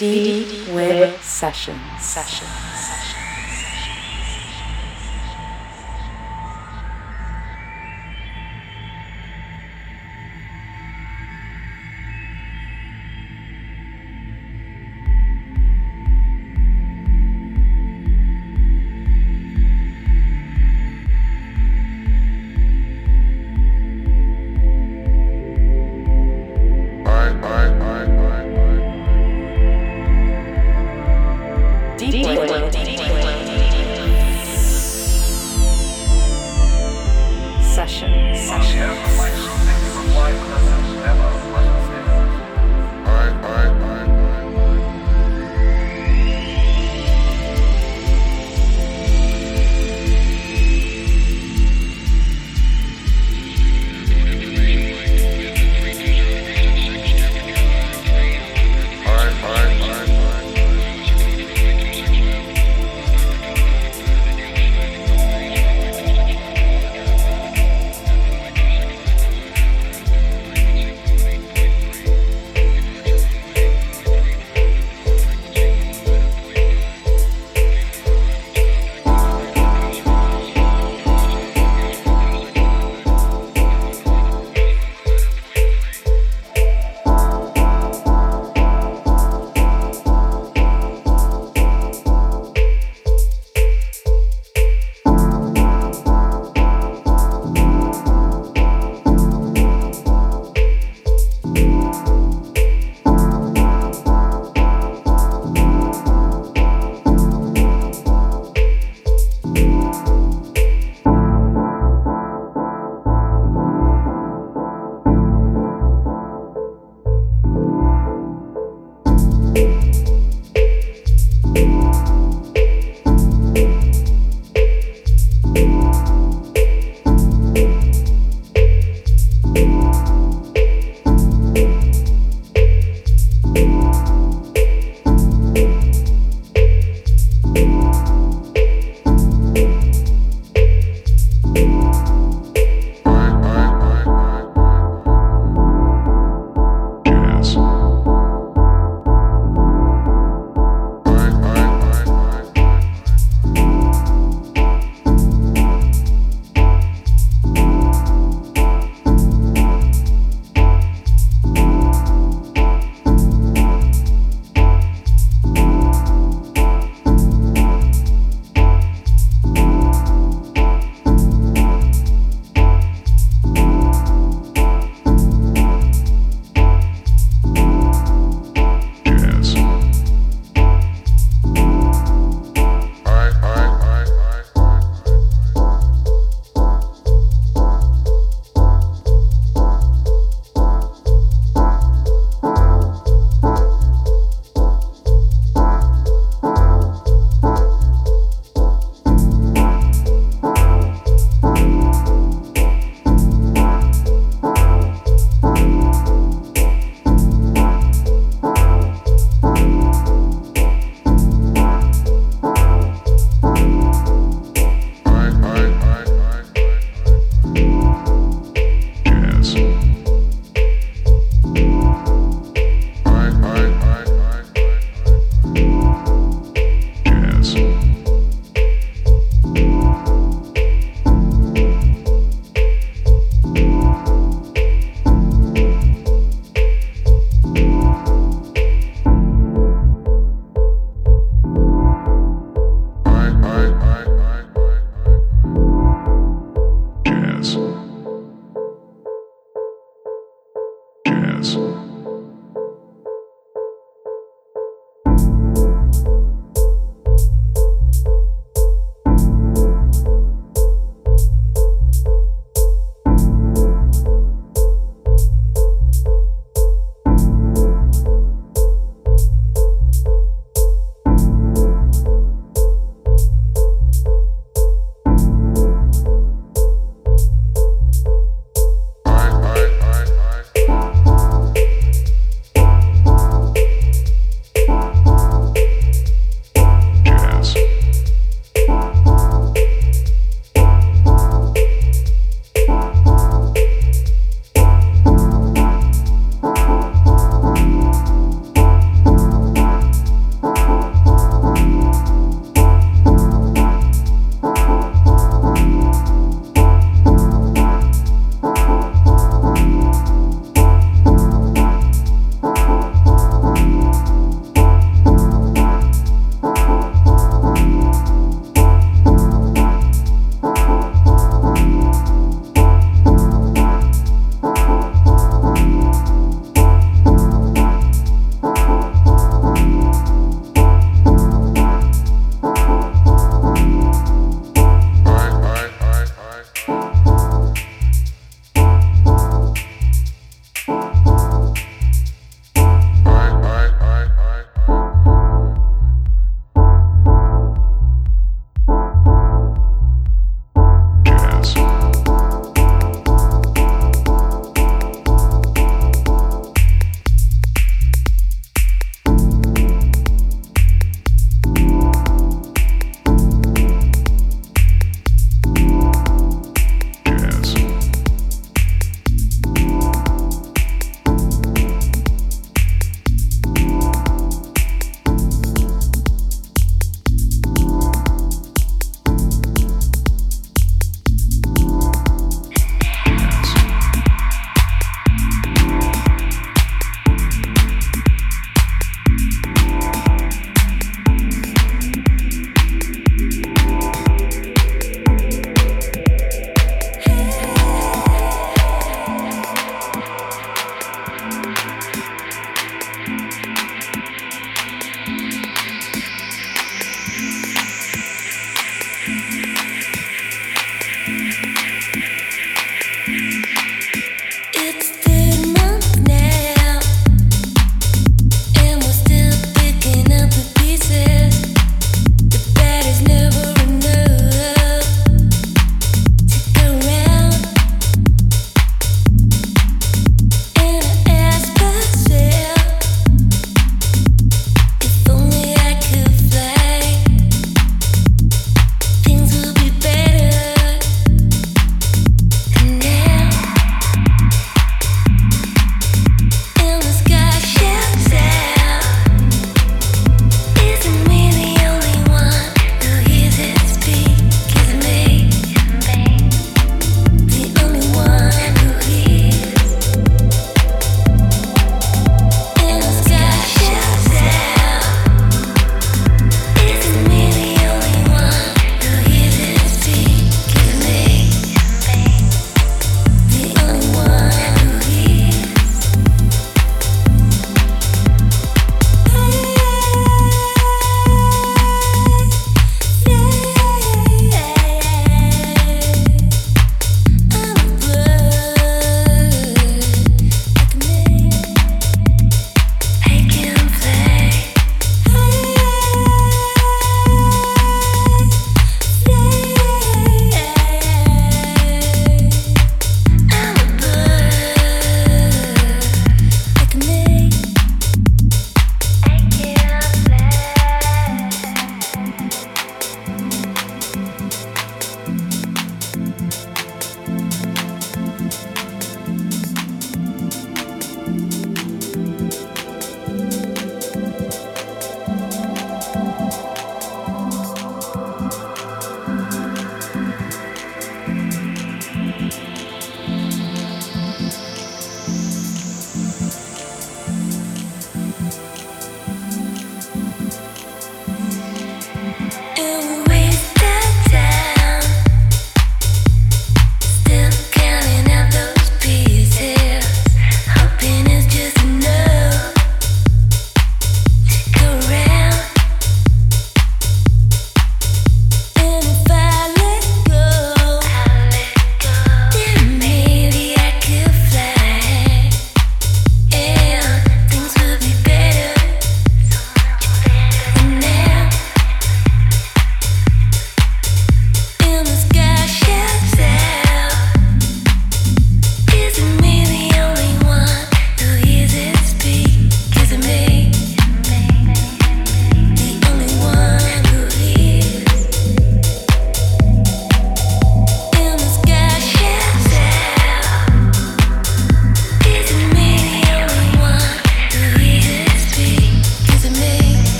Deep Web Sessions. Sessions.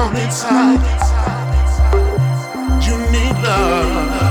down inside. You need love.